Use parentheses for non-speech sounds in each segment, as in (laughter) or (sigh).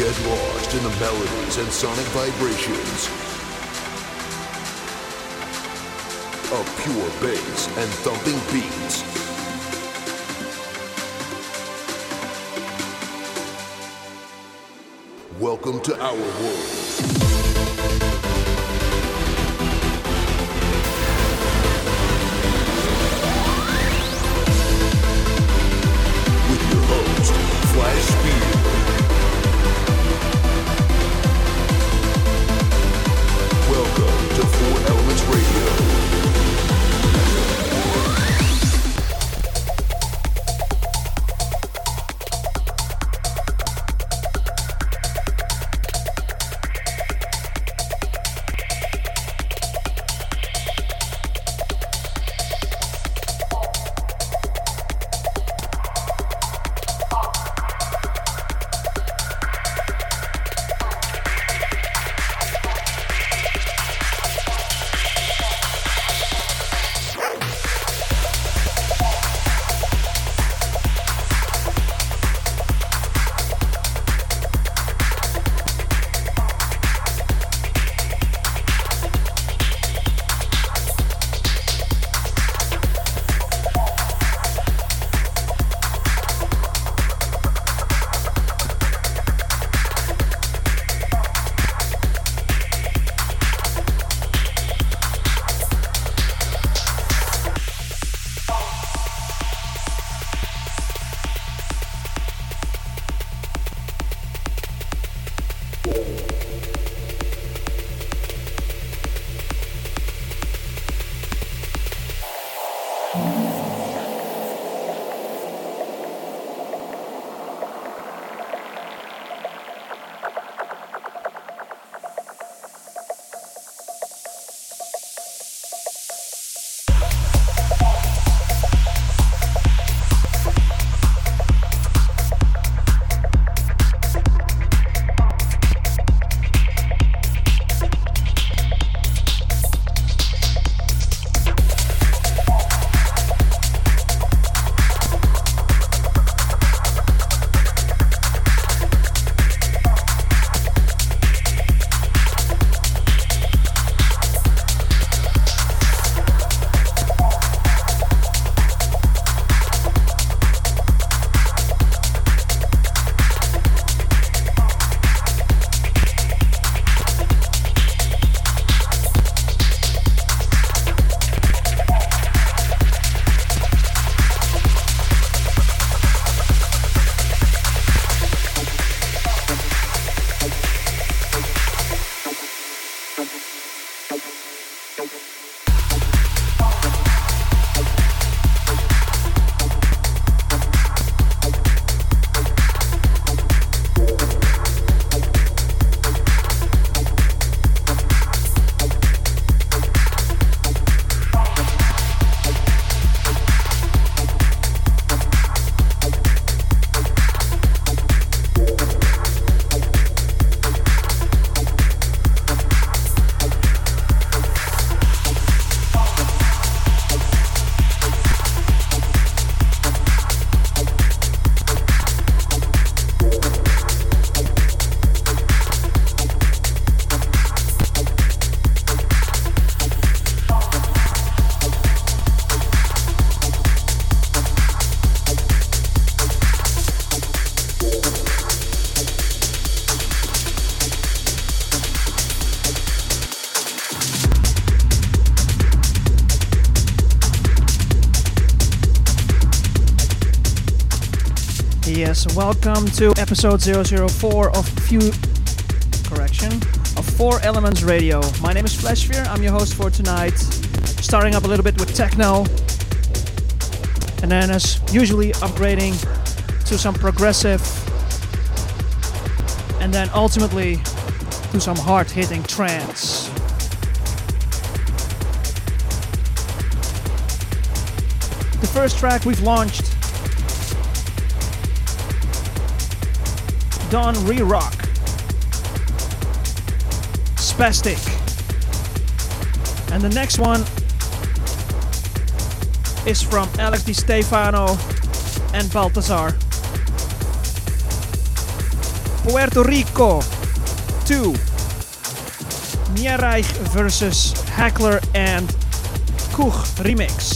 Get lost in the melodies and sonic vibrations of pure bass and thumping beats. Welcome to our world. Welcome to episode 004 of Few Correction of Four Elements Radio. My name is Flashsphere. I'm your host for tonight. Starting up a little bit with techno, and then as usually upgrading to some progressive, and then ultimately to some hard-hitting trance. The first track we've launched Don Re-Rock. Spastic. And the next one is from Alex Di Stefano and Baltazar. Puerto Rico 2. Mierreich versus Hackler and Kuch remix.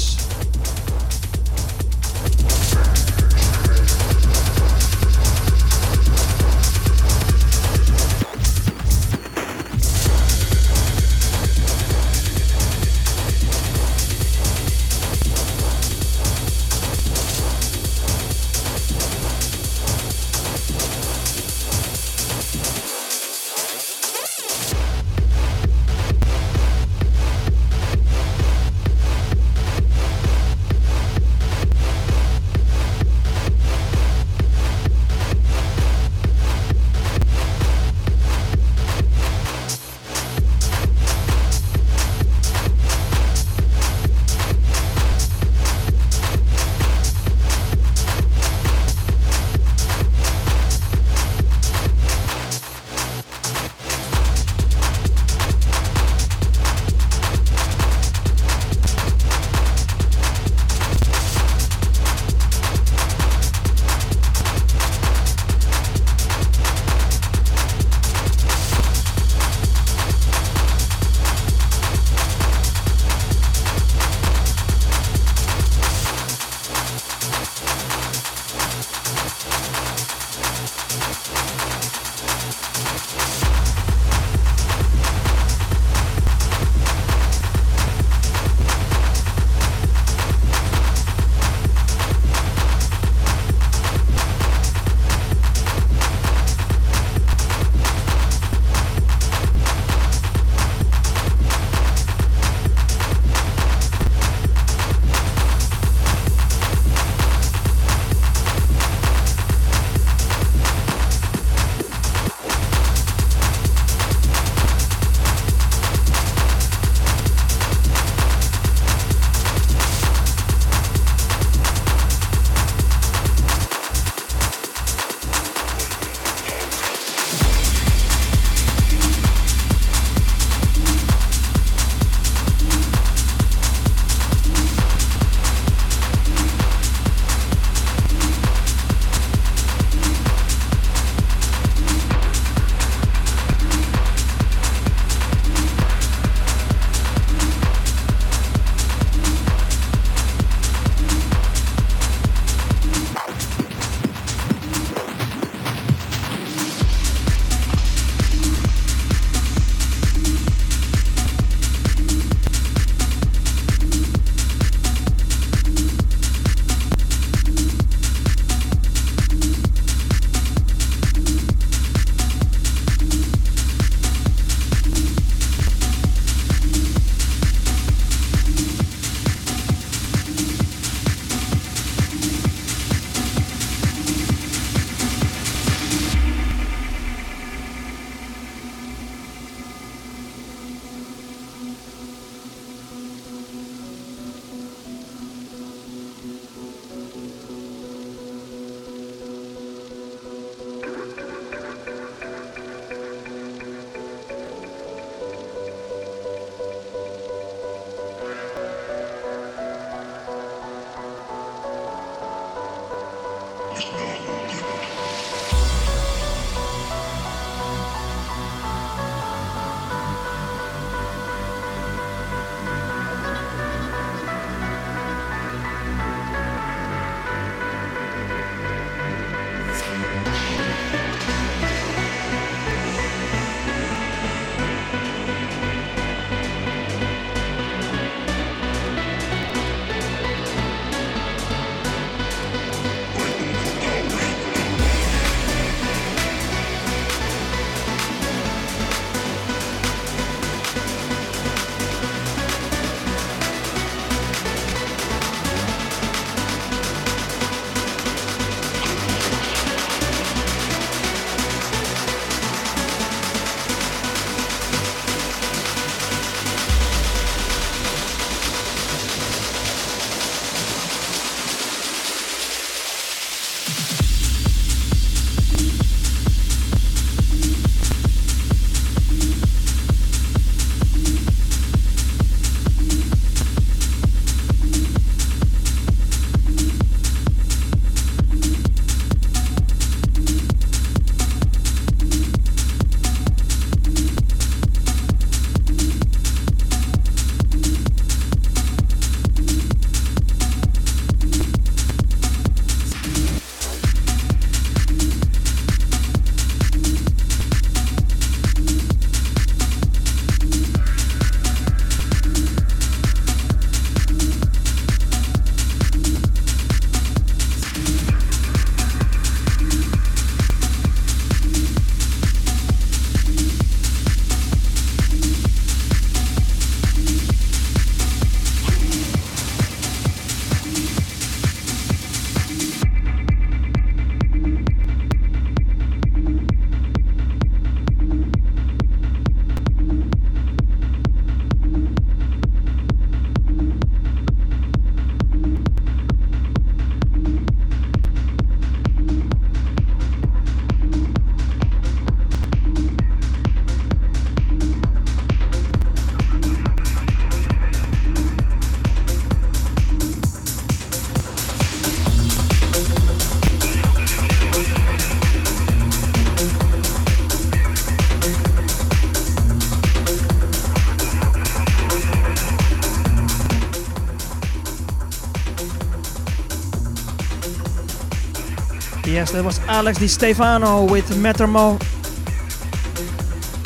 Yes, that was Alex Di Stefano with Metamor-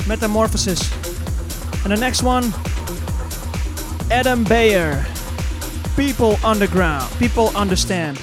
Metamorphosis. And the next one, Adam Beyer. People underground. People understand.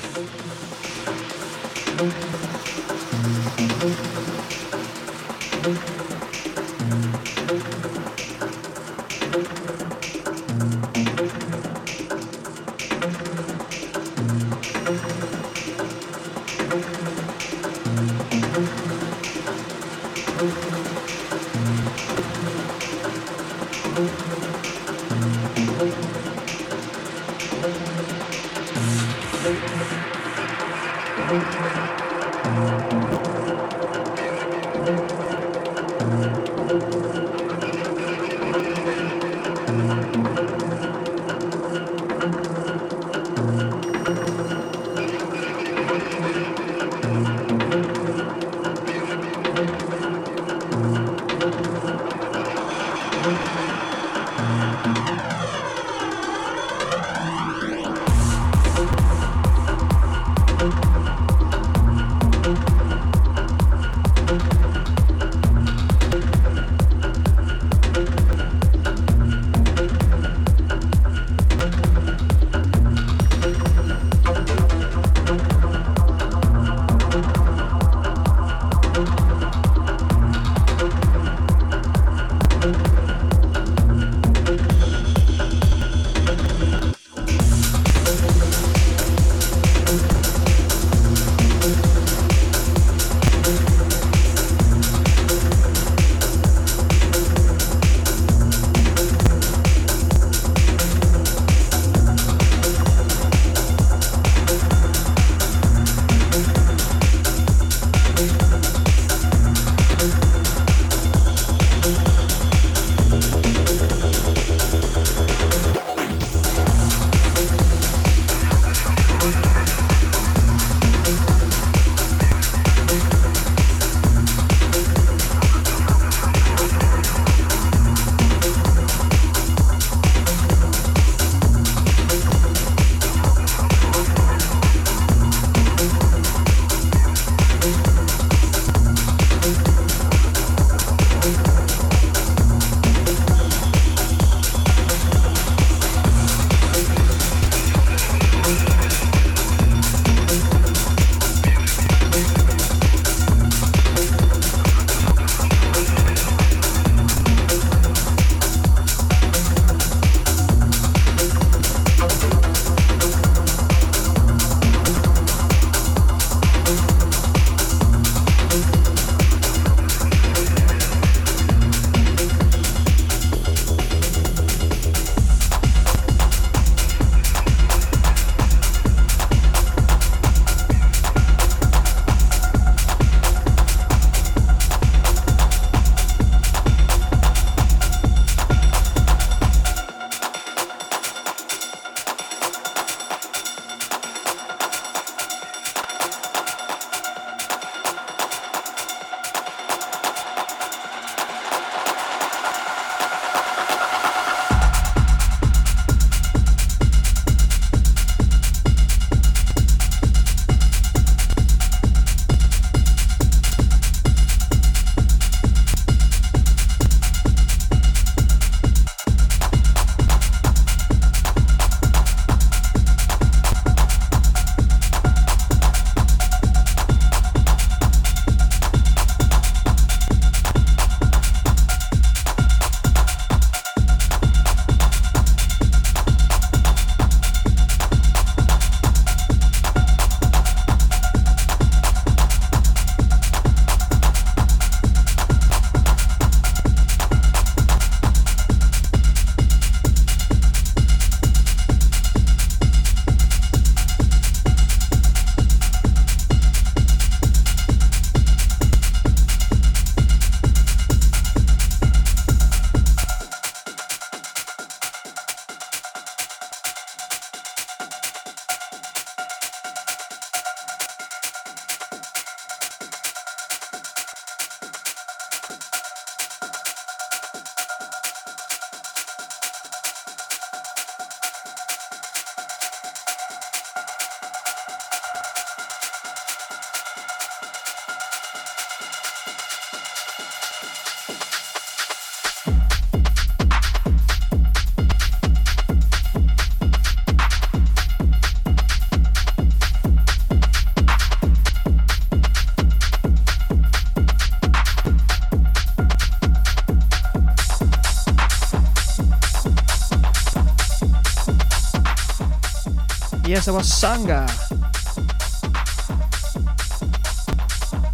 That was Sangha.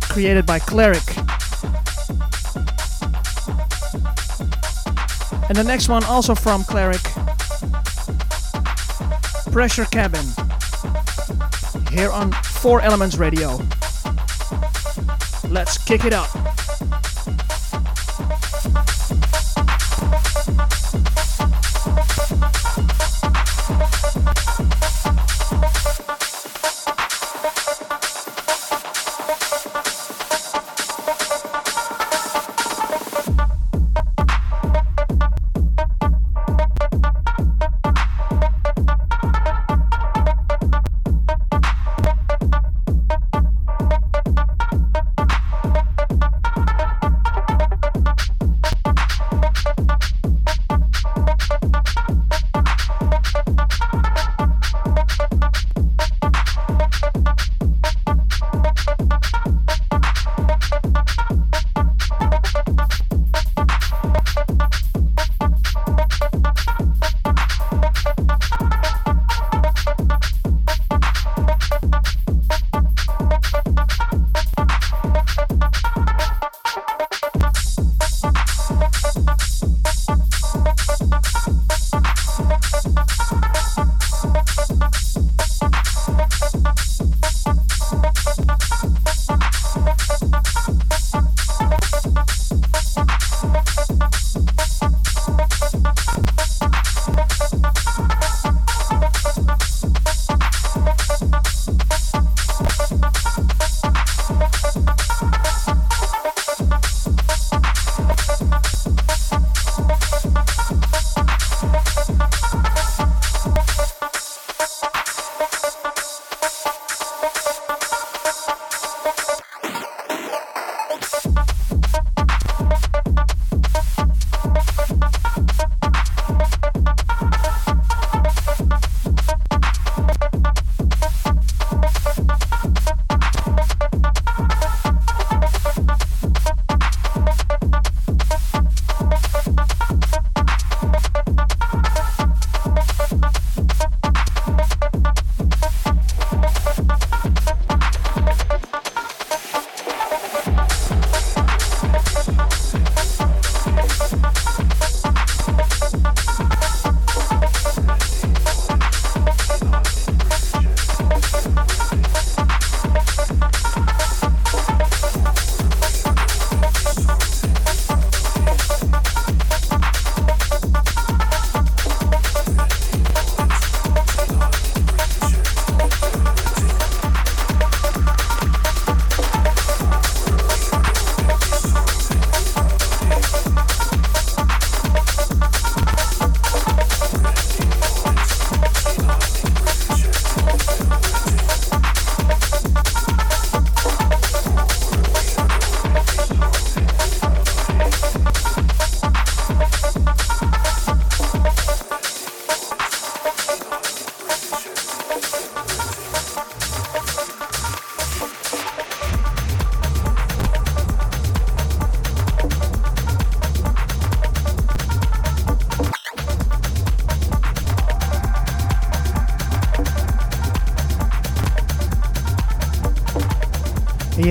Created by Cleric. And the next one also from Cleric. Pressure Cabin. Here on 4 Elements Radio. Let's kick it up.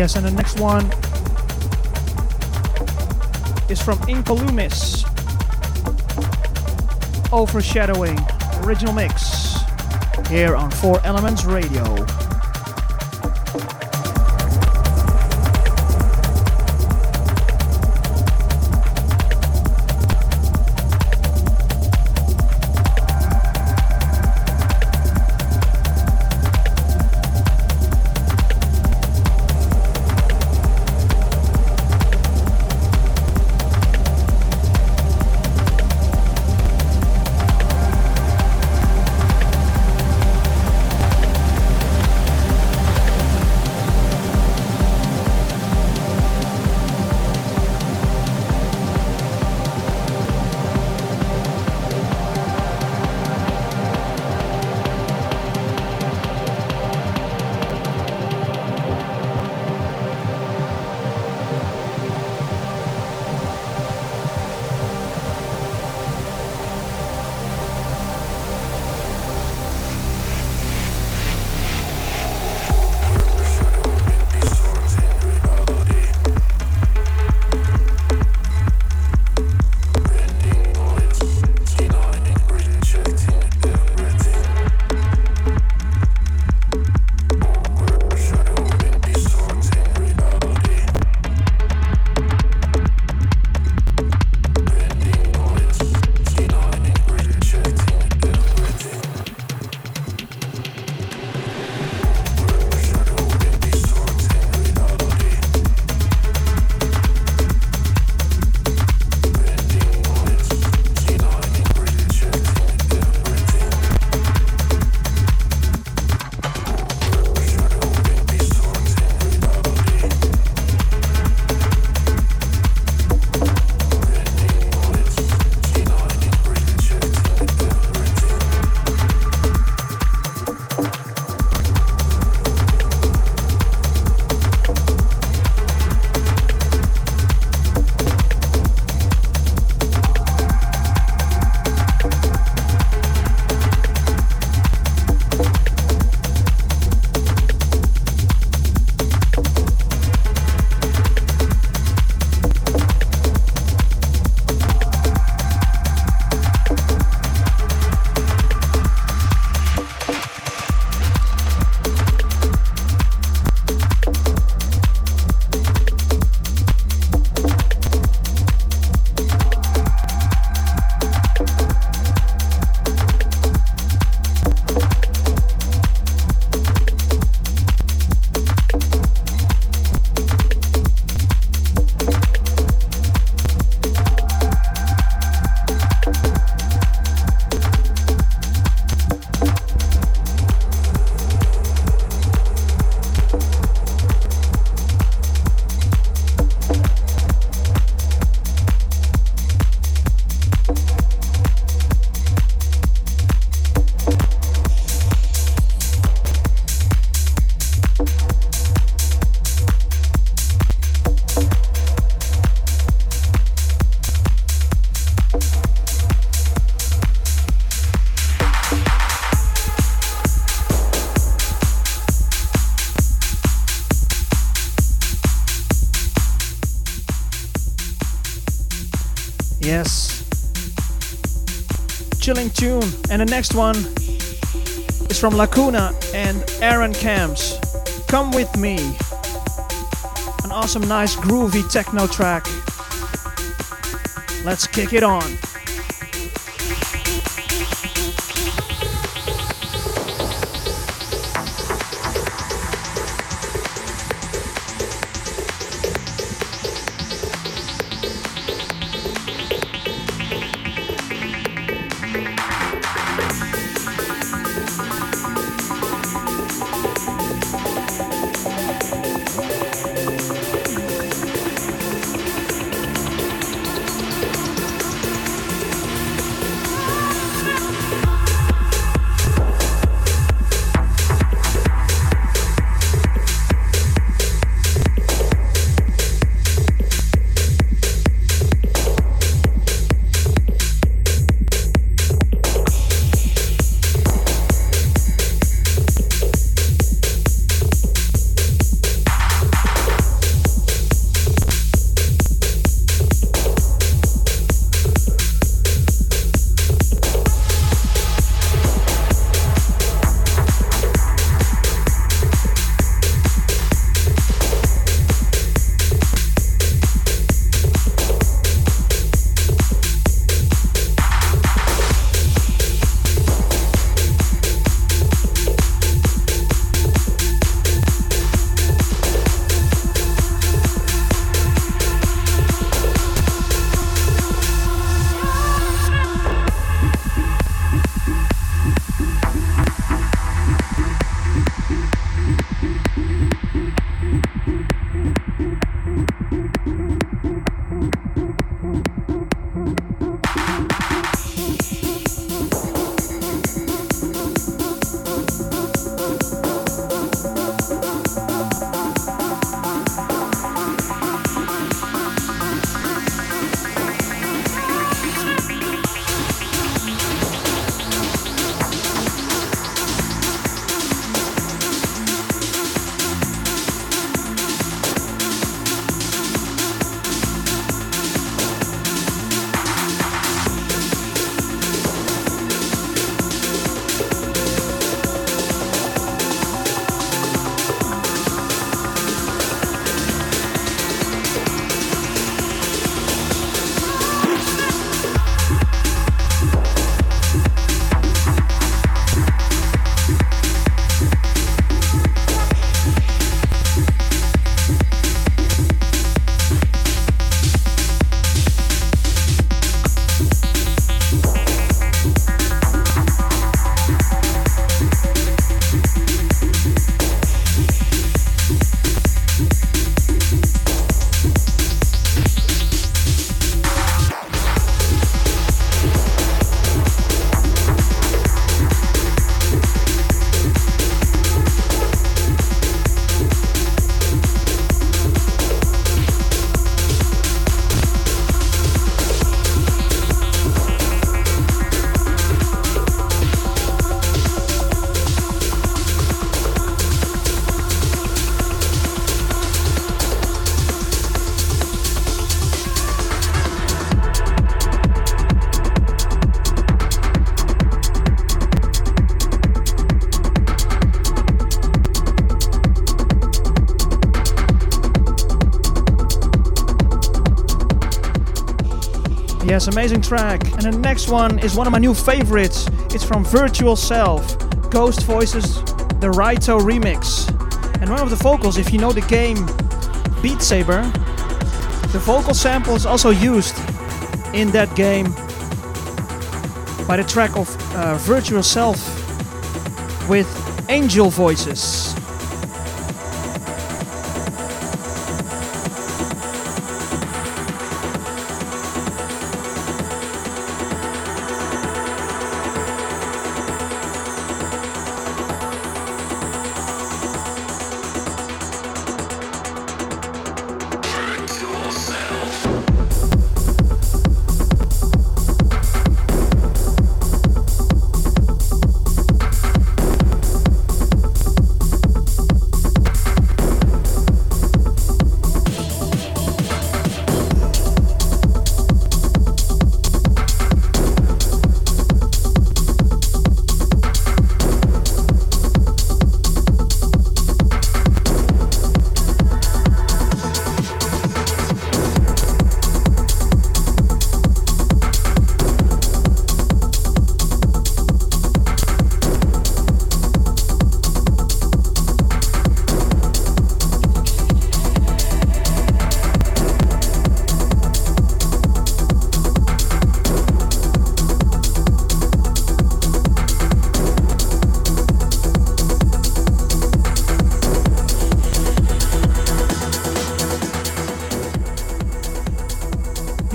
Yes, and the next one is from Incolumis. Overshadowing, original mix, here on 4 Elements Radio. Tune. And the next one is from Lacuna and Aaron Camps. Come with me. An awesome, nice, groovy techno track. Let's kick it on. Amazing track. And the next one is one of my new favorites. It's from Virtual Self, Ghost Voices, the Raito remix. And one of the vocals, if you know the game Beat Saber, the vocal sample is also used in that game by the track of uh, Virtual Self with Angel Voices.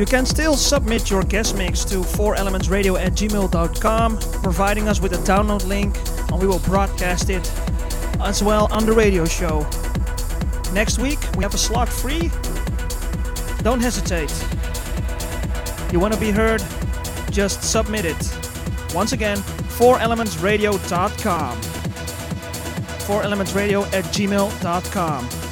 You can still submit your guest mix to 4elementsradio at gmail.com, providing us with a download link, and we will broadcast it as well on the radio show. Next week, we have a slot free. Don't hesitate. You want to be heard? Just submit it. Once again, 4elementsradio.com. 4elementsradio at gmail.com.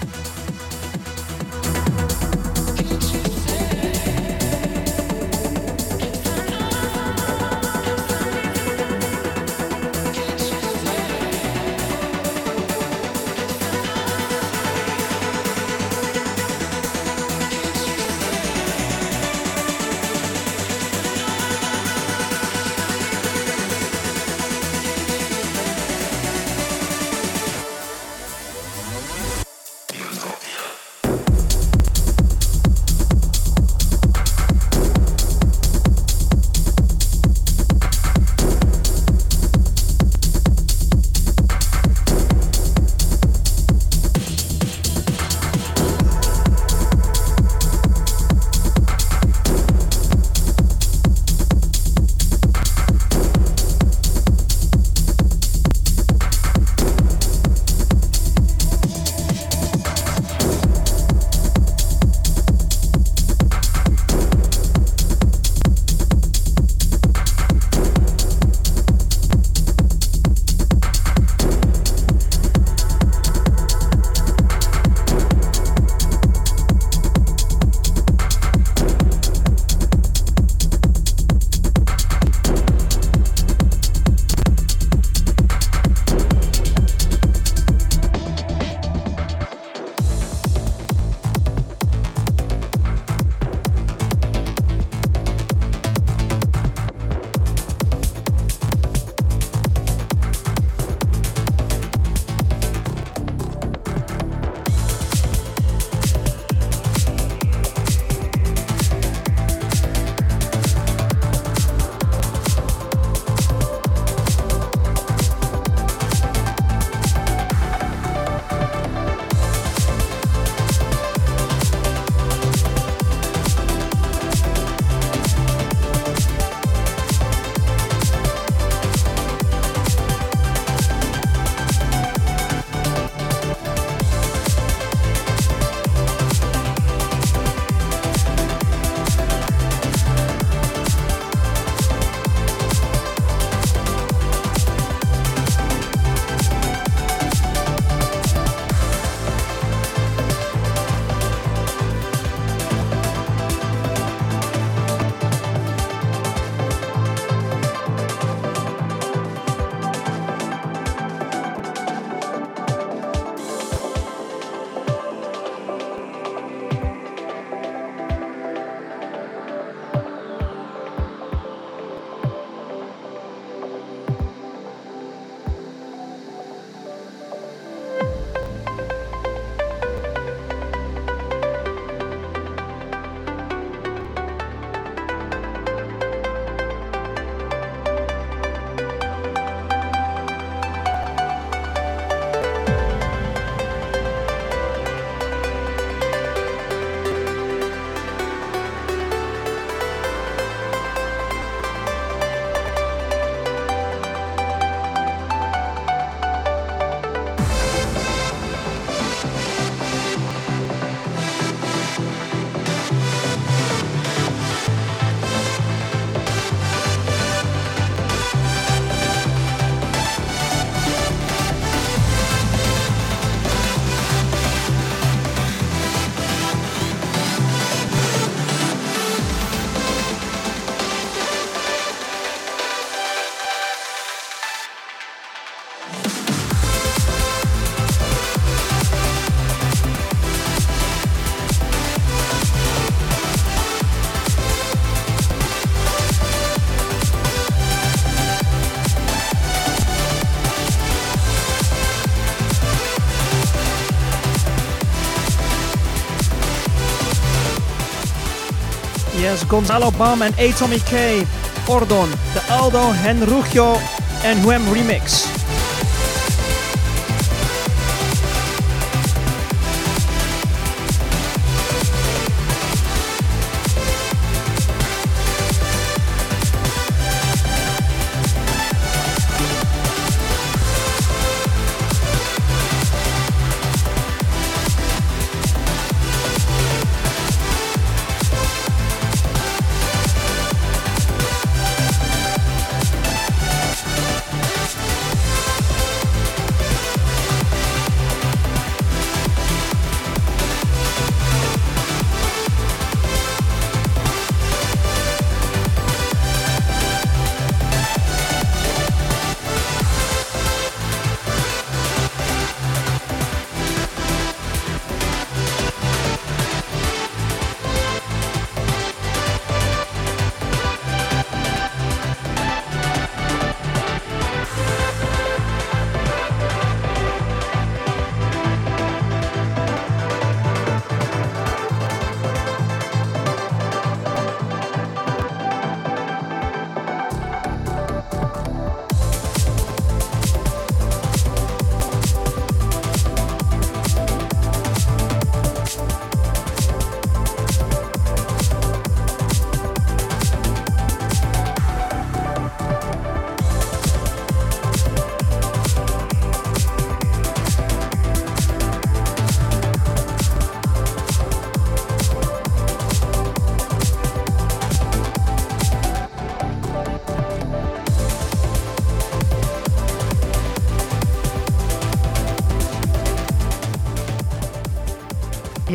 Martinez, Gonzalo Bam en Atomic K, Ordon, de Aldo Henrugio en Huem Remix.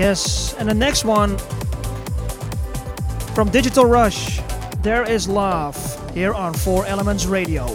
Yes, and the next one from Digital Rush, There Is Love, here on 4 Elements Radio.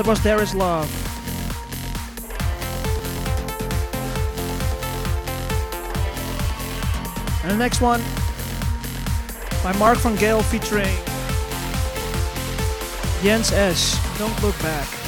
That was There Is Love. And the next one by Mark van Gale featuring Jens S. Don't Look Back.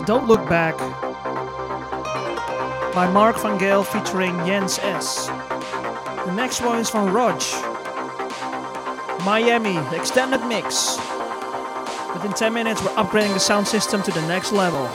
Don't Look Back by Mark van Gale featuring Jens S. The next one is from Rog. Miami, extended mix. Within 10 minutes, we're upgrading the sound system to the next level.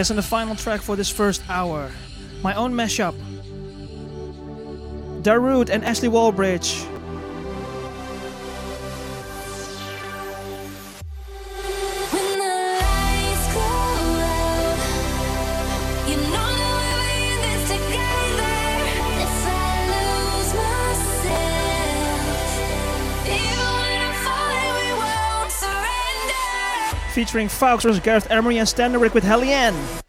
Yes, and the final track for this first hour. My own mashup. Darude and Ashley Wallbridge featuring Fox, Gareth Emery, and Standerwick with HALIENE.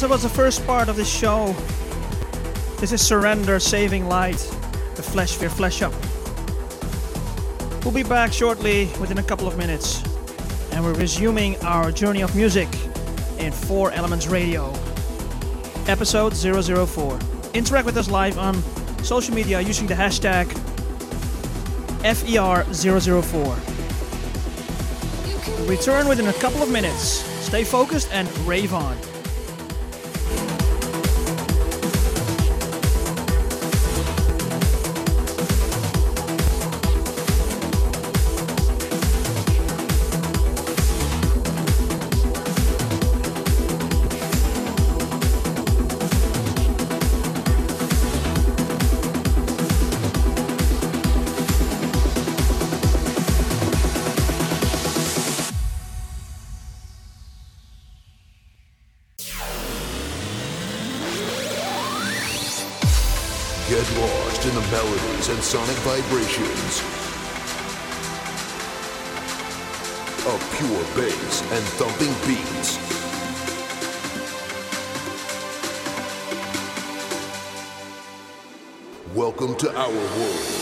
Yes, it was the first part of the show. This is Surrender Saving Light, the Flash Fear Flash Up. We'll be back shortly within a couple of minutes, and we're resuming our journey of music in 4 Elements Radio, episode 004. Interact with us live on social media using the hashtag FER004. Return within a couple of minutes. Stay focused and rave on. vibrations of pure bass and thumping beats. Welcome to our world.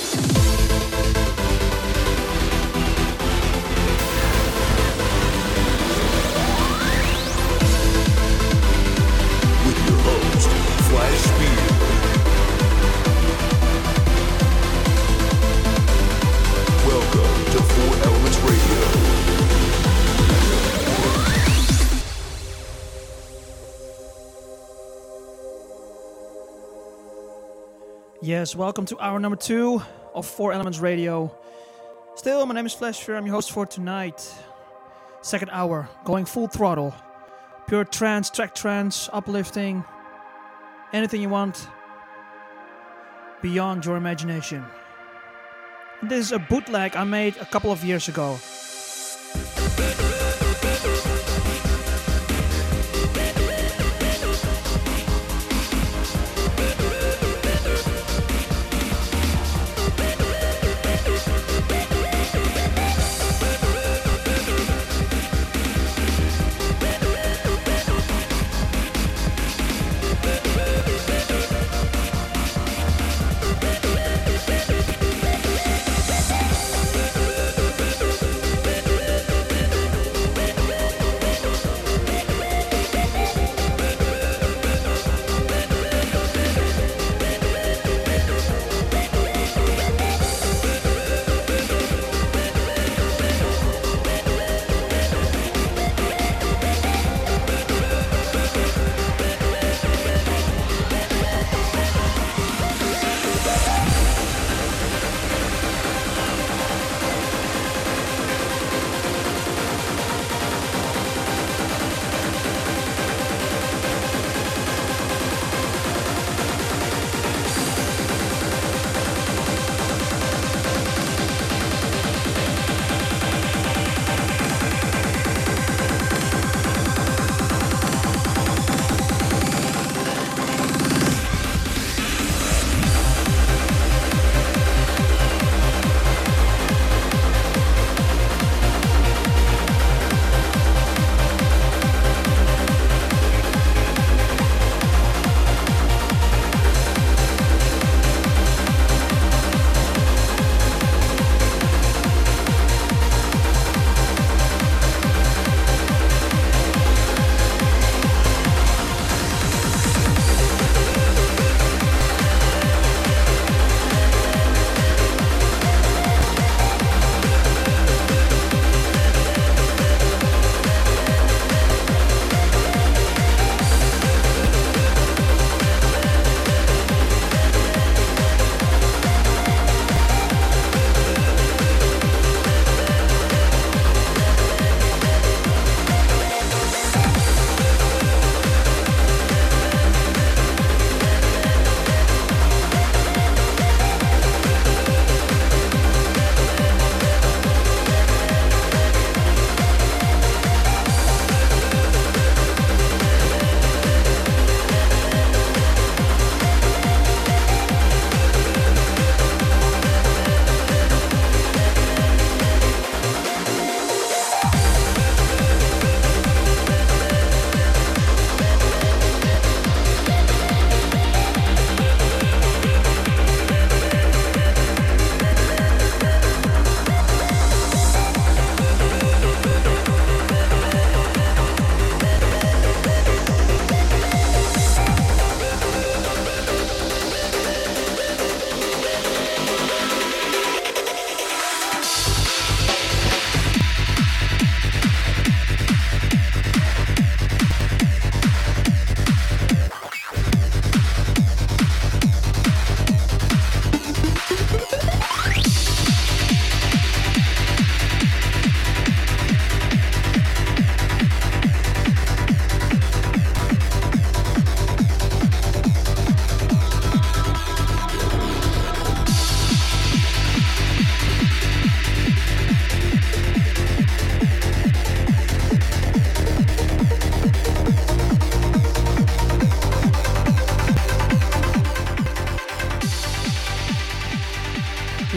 Yes, welcome to hour number two of Four Elements Radio. Still, my name is Flash Fear. I'm your host for tonight. Second hour, going full throttle. Pure trance, track trance, uplifting, anything you want beyond your imagination. This is a bootleg I made a couple of years ago.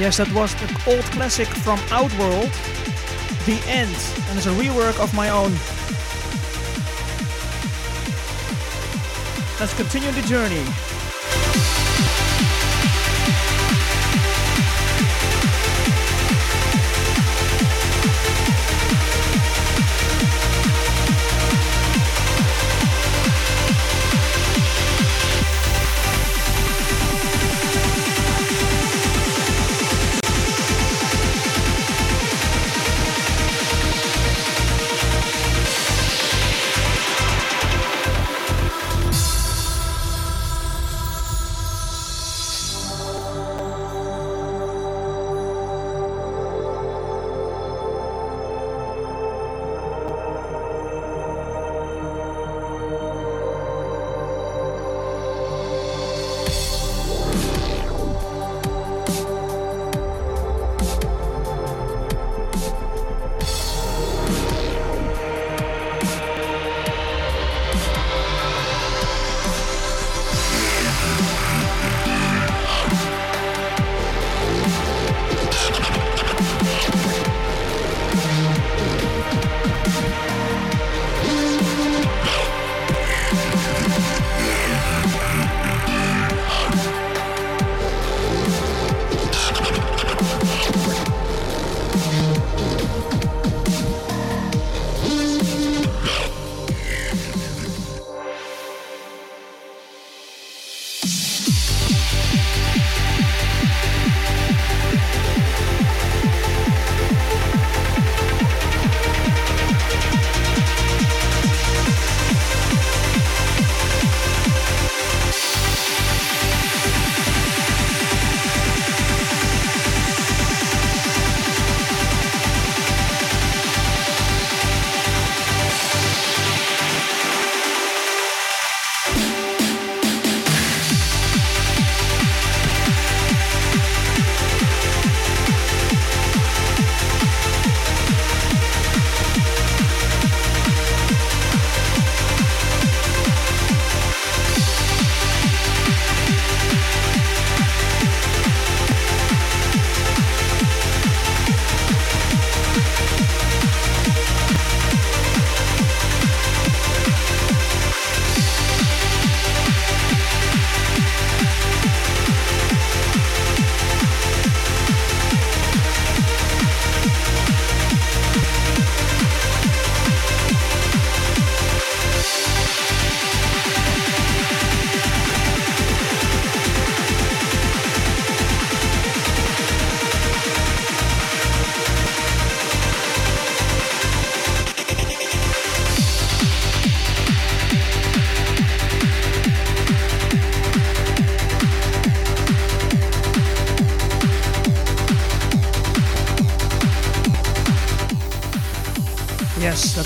Yes, that was the old classic from Outworld. The End, and it's a rework of my own. Let's continue the journey.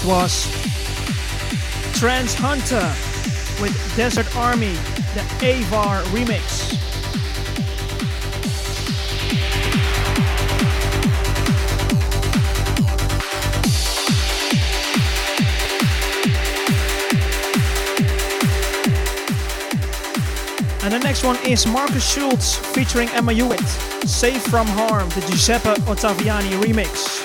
Was Trans Hunter with Desert Army, the Avar remix. And the next one is Markus Schulz featuring Emma Hewitt, Safe from Harm, the Giuseppe Ottaviani remix.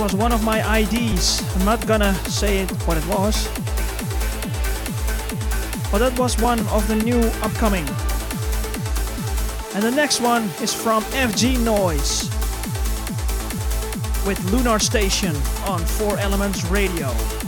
Was one of my IDs. I'm not gonna say it, what it was. But that was one of the new upcoming. And the next one is from FG Noise with Lunar Station on 4 Elements Radio.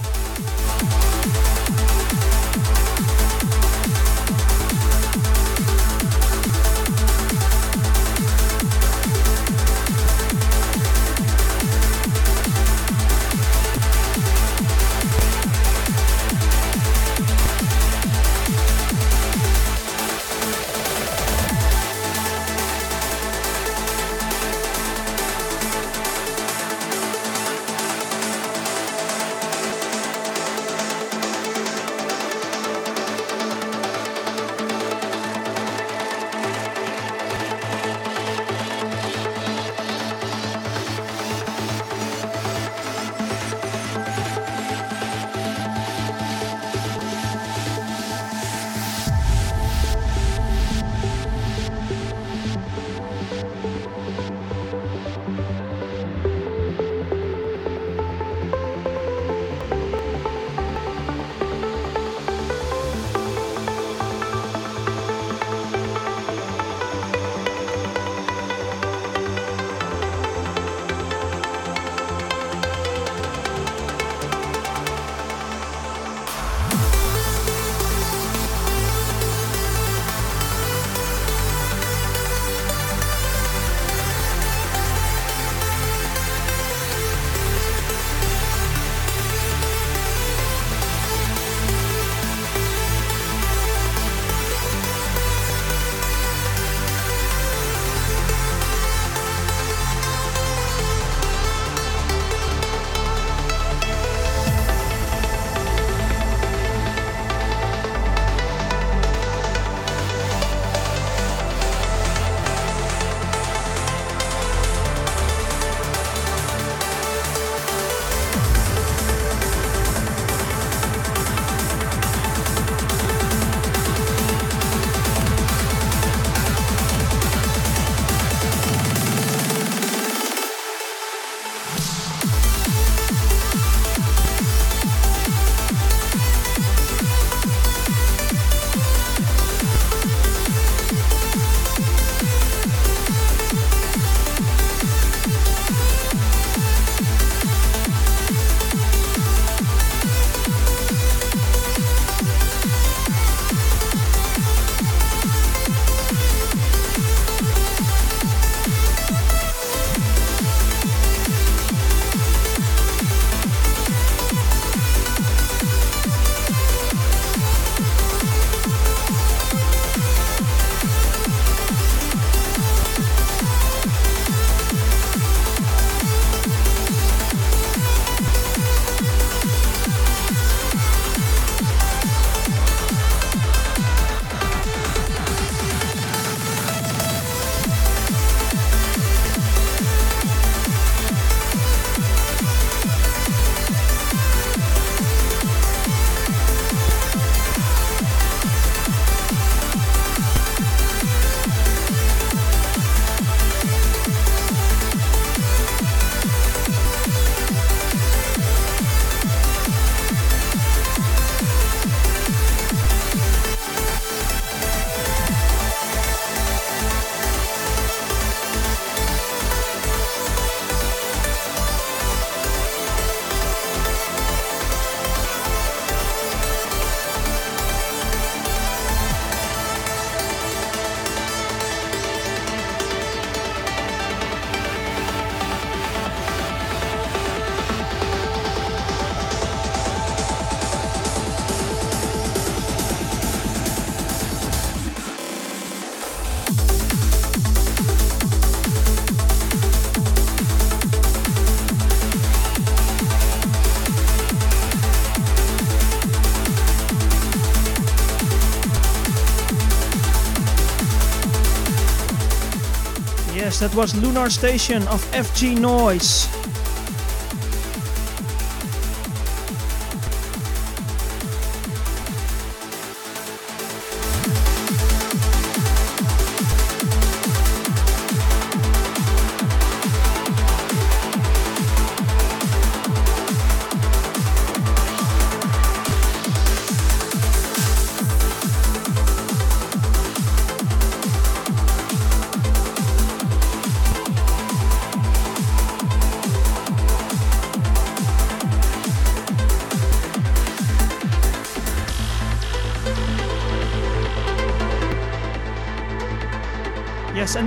That was Lunar Station of FG Noise.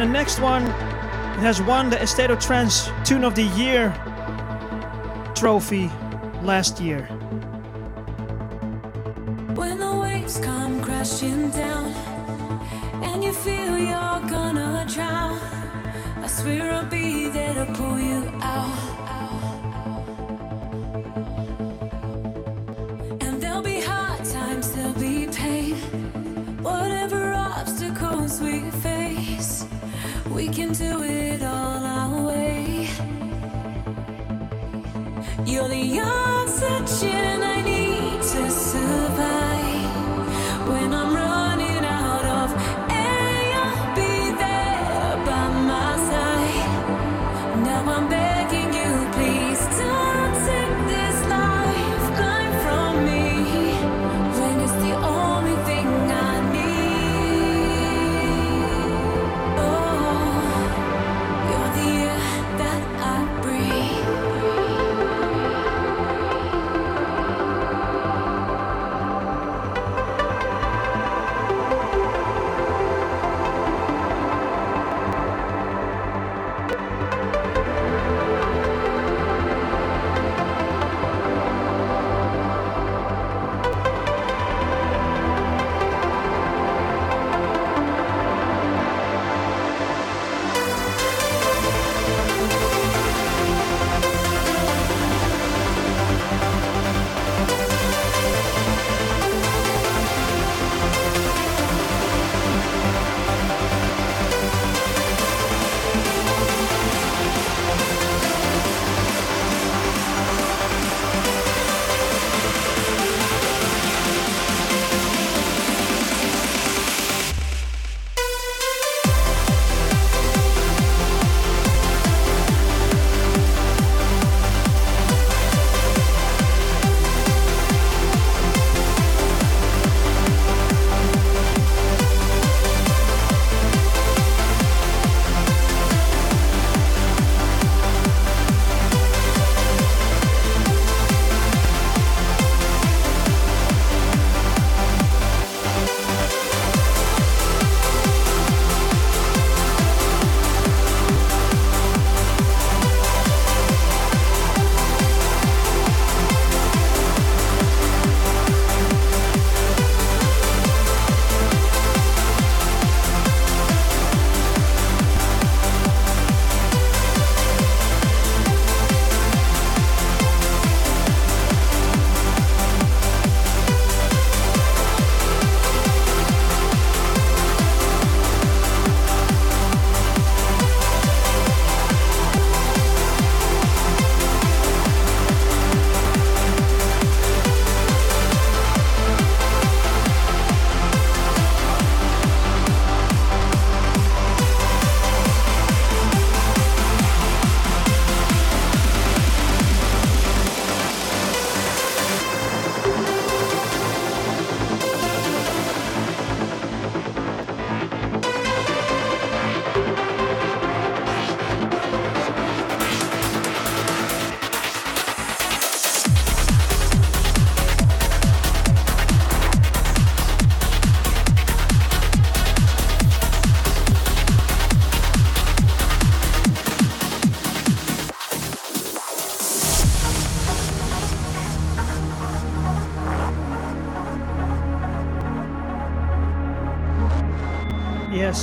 The next one it has won the A State of Trance Tune of the Year trophy last year.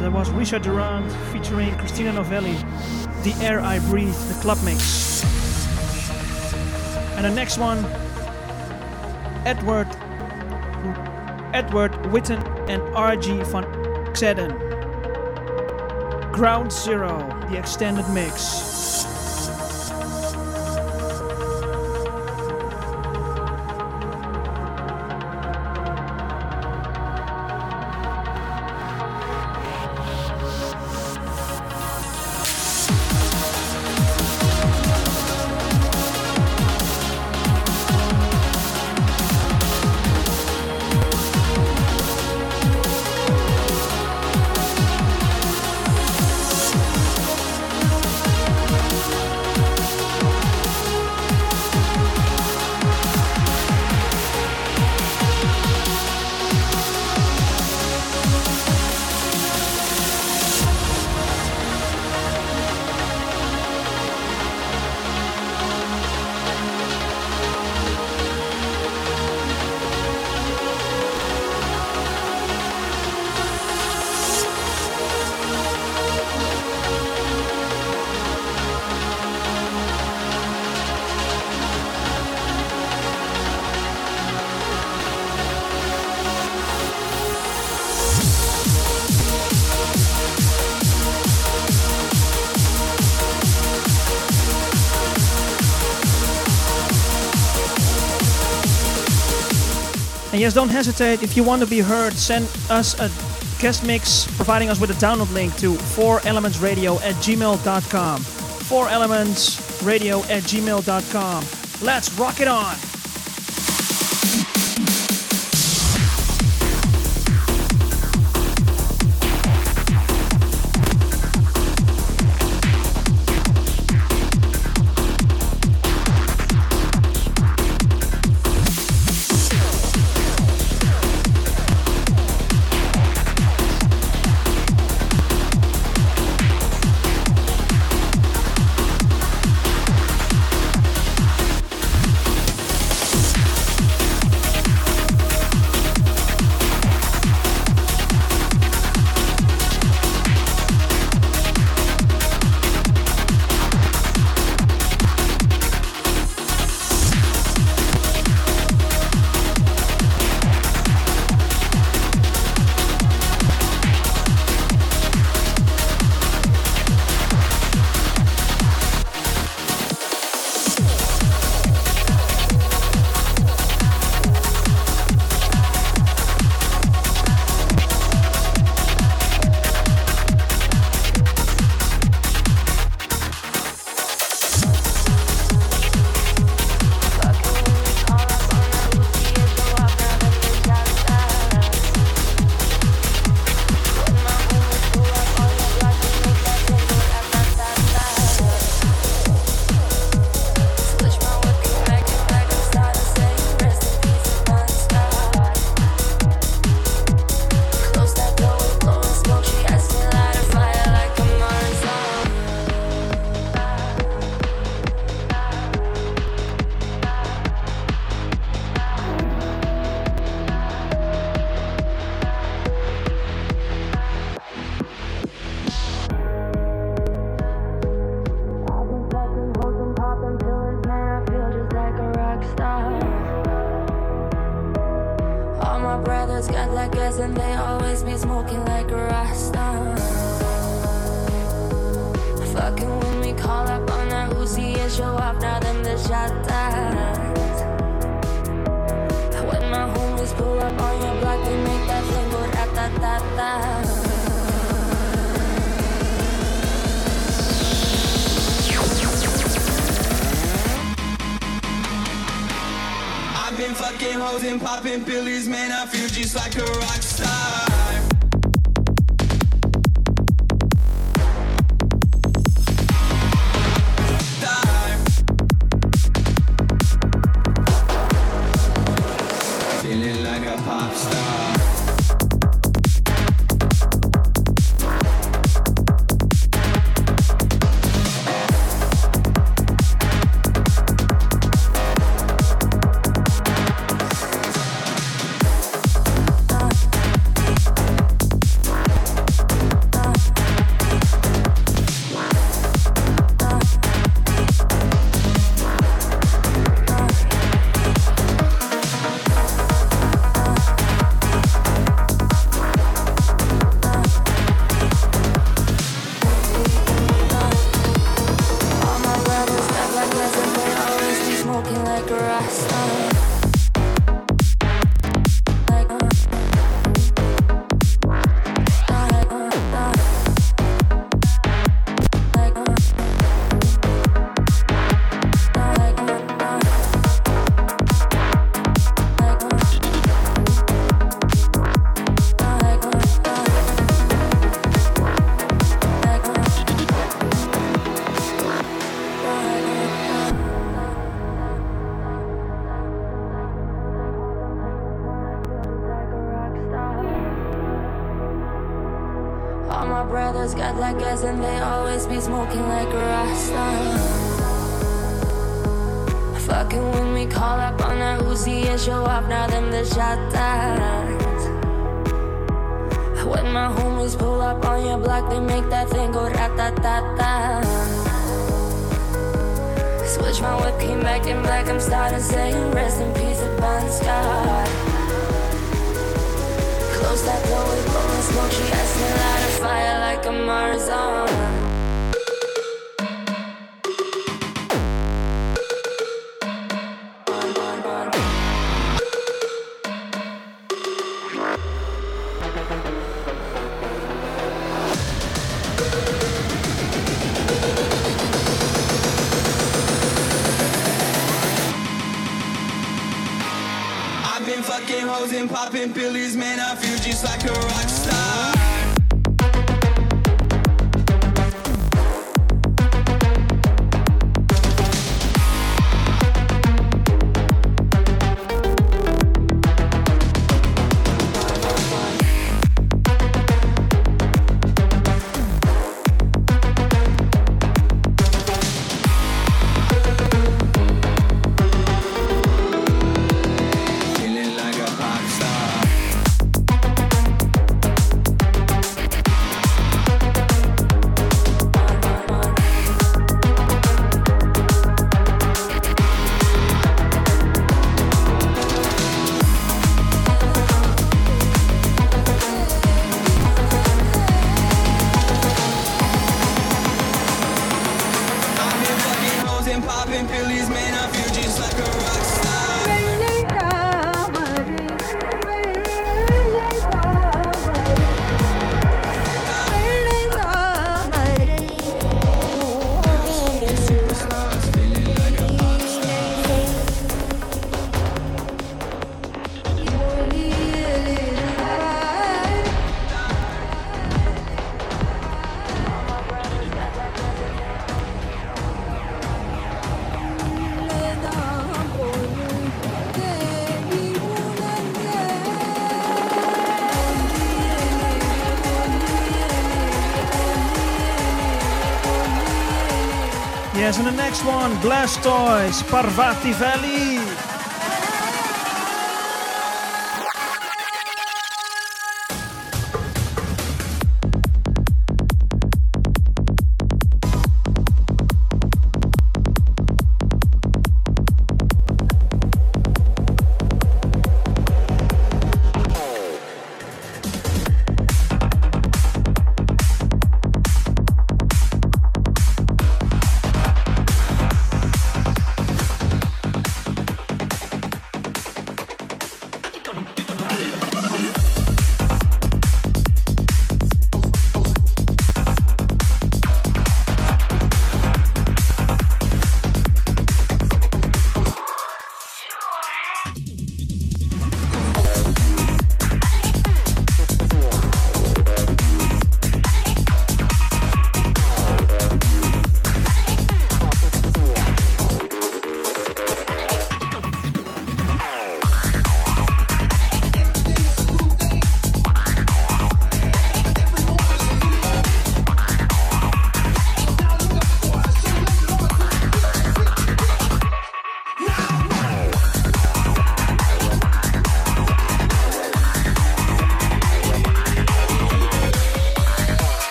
That was Richard Durand featuring Christina Novelli. The Air I Breathe, the club mix. And the next one, Edward Edward Witten and RG van Xeden. Ground Zero, the extended mix. Yes, don't hesitate. If you want to be heard, send us a guest mix, providing us with a download link to 4elementsradio at gmail.com. 4elementsradio at gmail.com. Let's rock it on! Billion. billion Blastoyz, Parvati Valley.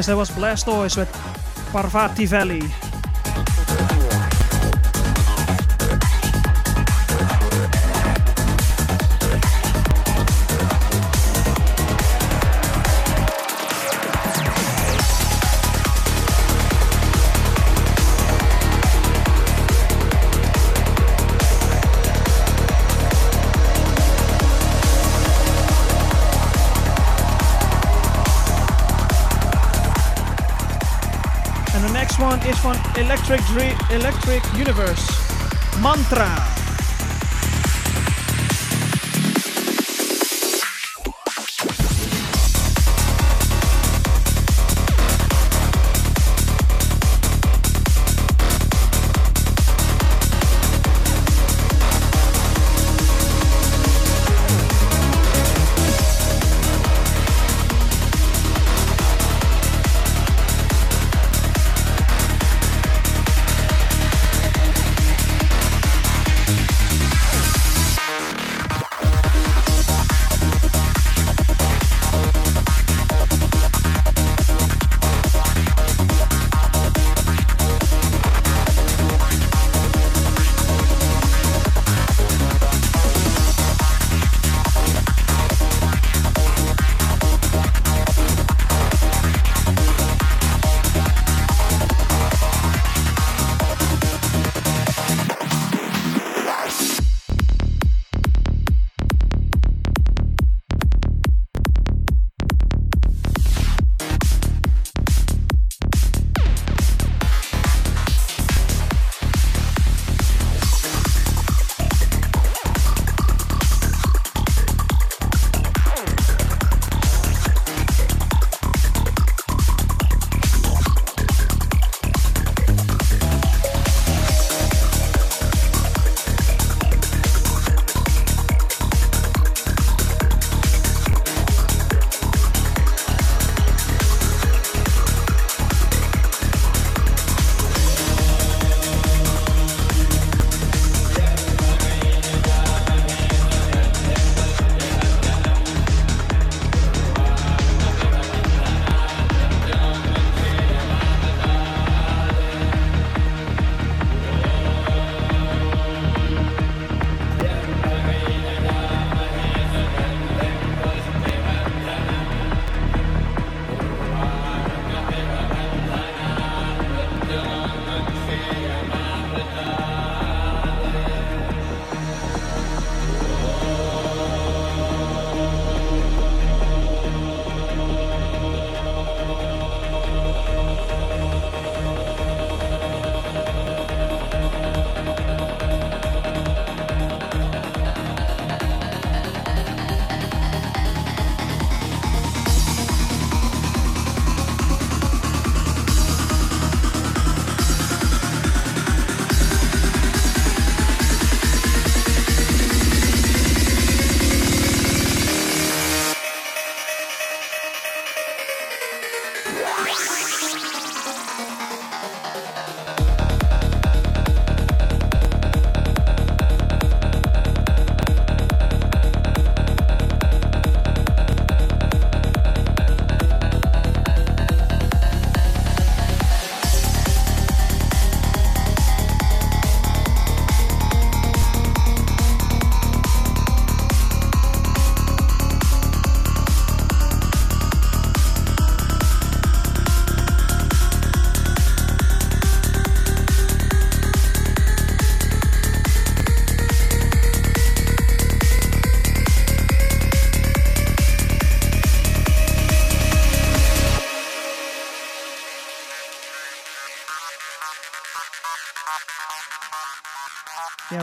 Yes, that was Blastoyz with Parvati Valley. Is from Electric Dre- Electric Universe. Mantra.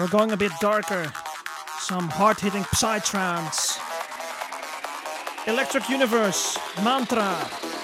We're going a bit darker. Some hard hitting psytrance. Electric Universe, Mantra.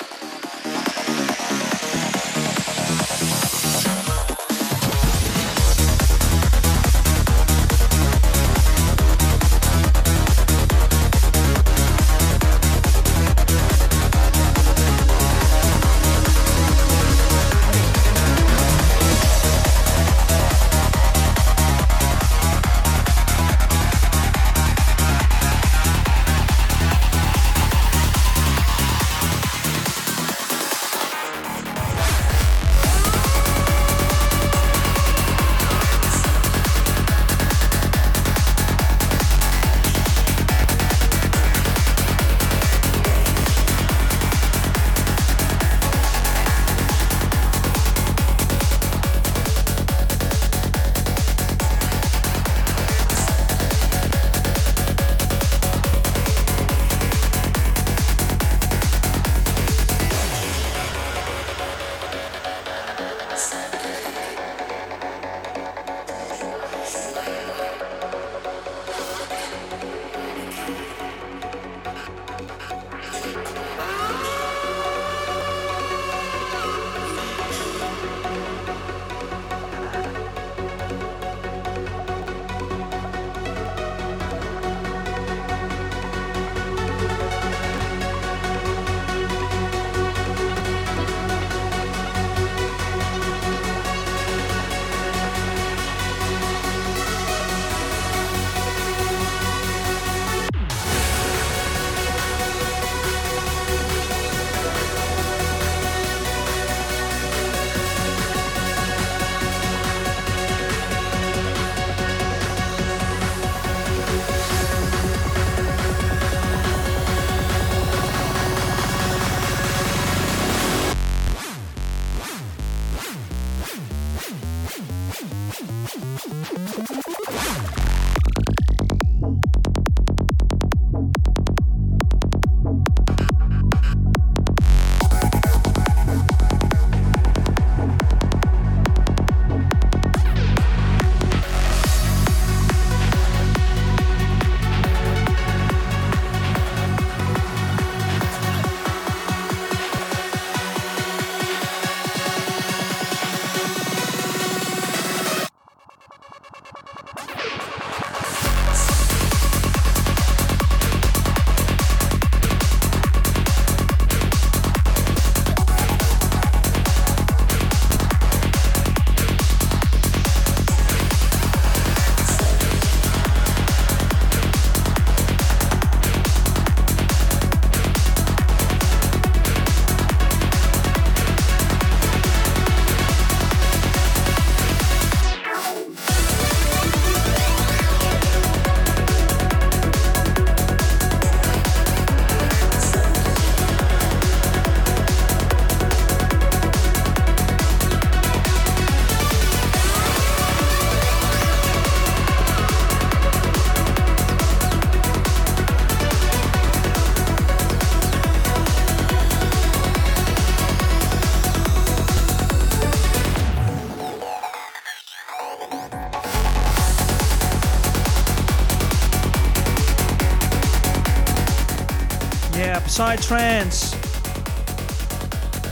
Yeah, Psytrance.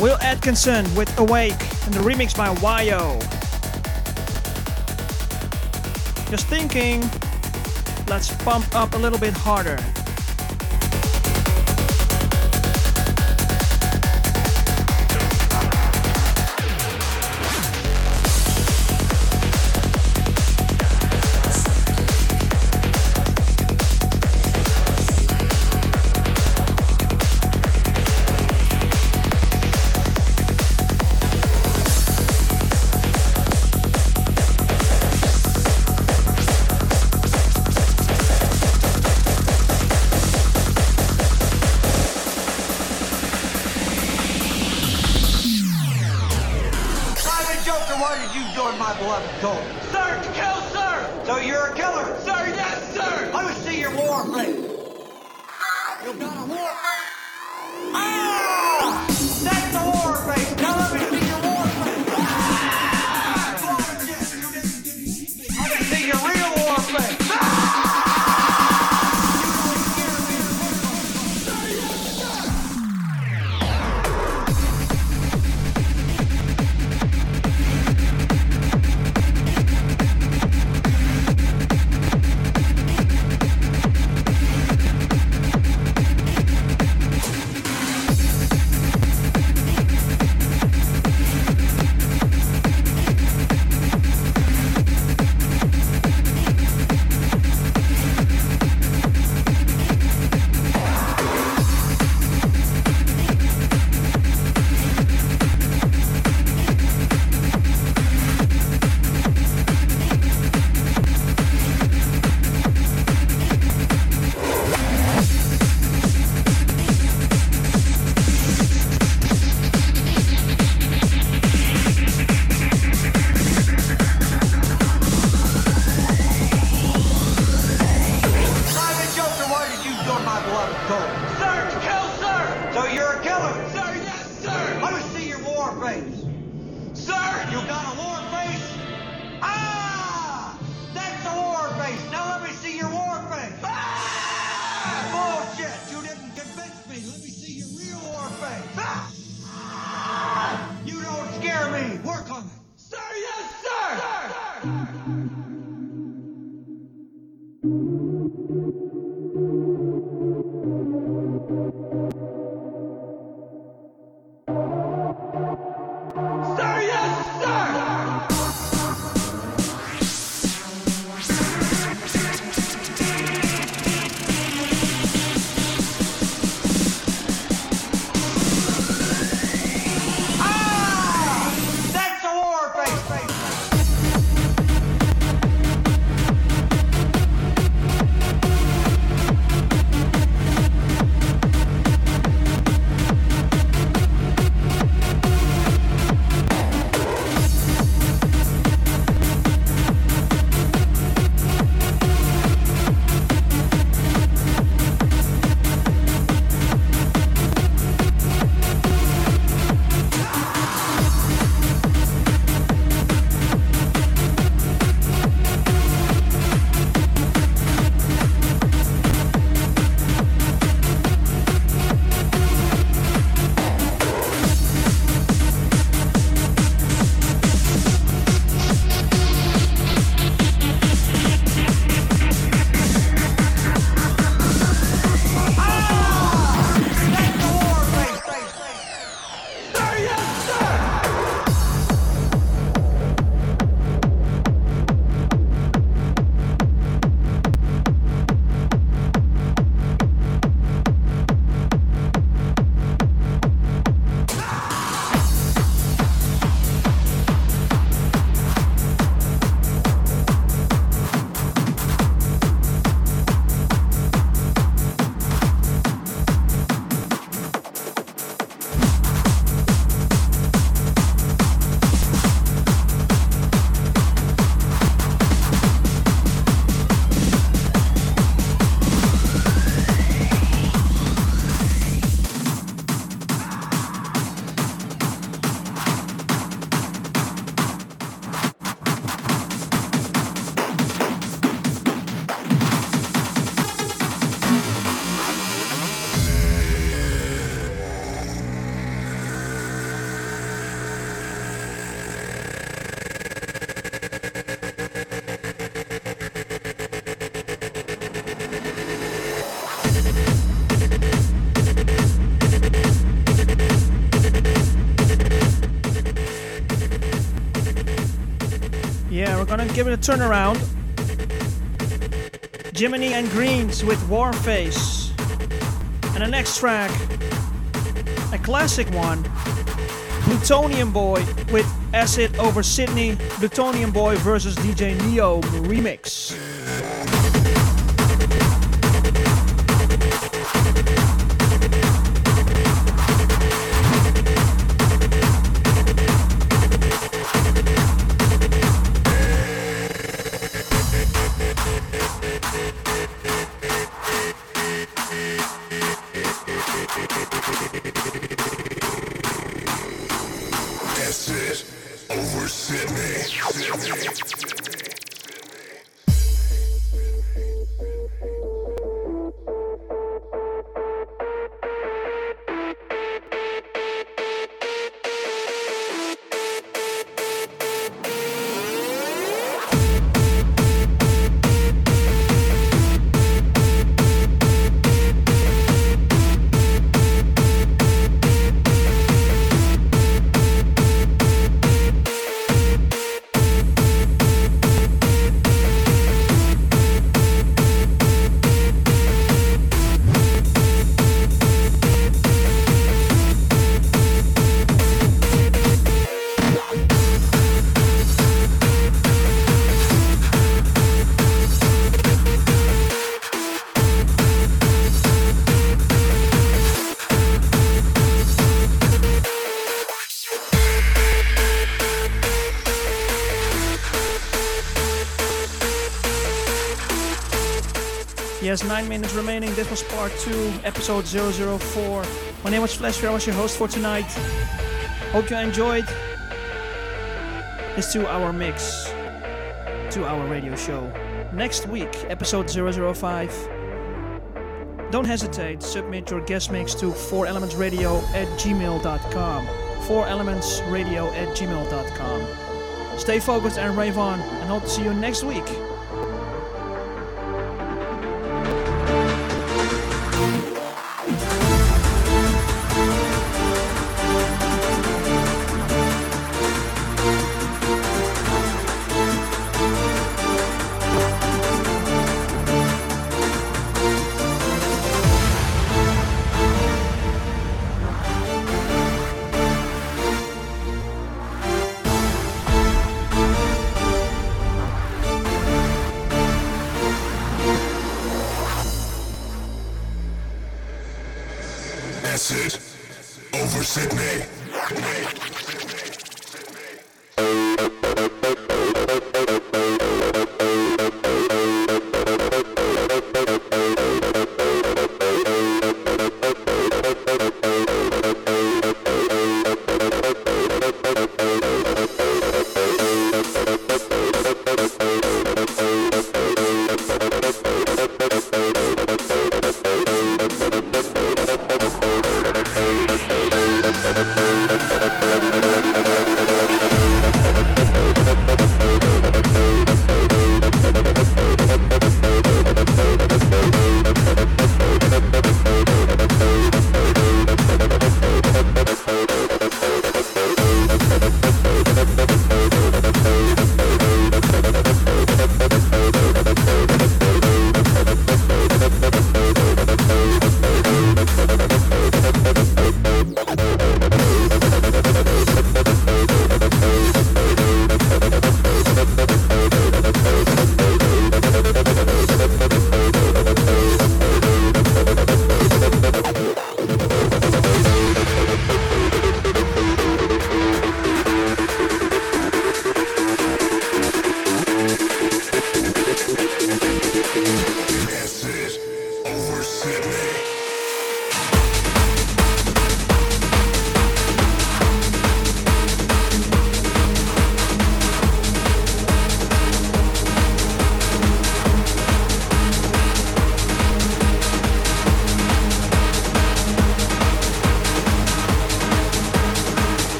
Will Atkinson with Awake and the remix by Wyo. Just thinking, let's pump up a little bit harder. Give it a turnaround. Jiminy and Greens with Warface. And the next track, a classic one, Plutonium Boy with Acid over Sydney, Plutonium Boy versus DJ Neo remix. Yes, nine minutes remaining. This was part two, episode 004. My name was Flash Fear. I was your host for tonight. Hope you enjoyed this two hour mix, two hour radio show. Next week, episode 005. Don't hesitate, submit your guest mix to 4elementsradio at gmail.com. 4elementsradio at gmail.com. Stay focused and rave on, and hope to see you next week.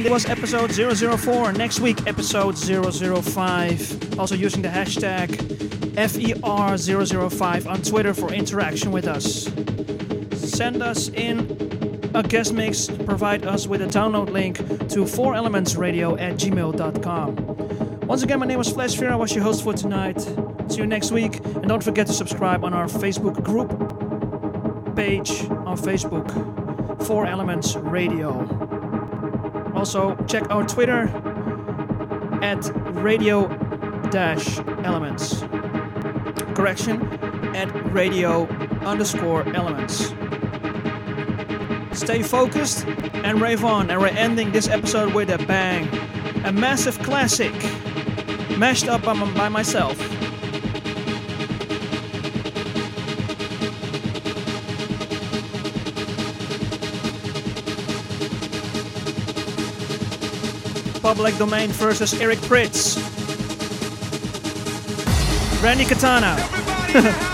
Again, this was episode 004. Next week, episode 005. Also using the hashtag FER005 on Twitter for interaction with us. Send us in a guest mix, provide us with a download link to 4elementsradio at gmail.com. Once again, my name is Flash Fear. I was your host for tonight. See you next week. And don't forget to subscribe on our Facebook group page on Facebook, 4 Elements Radio. Also, check our Twitter at radio dash elements. Correction, at radio underscore elements. Stay focused and rave on, and we're ending this episode with a bang. A massive classic, mashed up by, by myself. Public Domain versus Eric Prydz. Randy Katana. (laughs)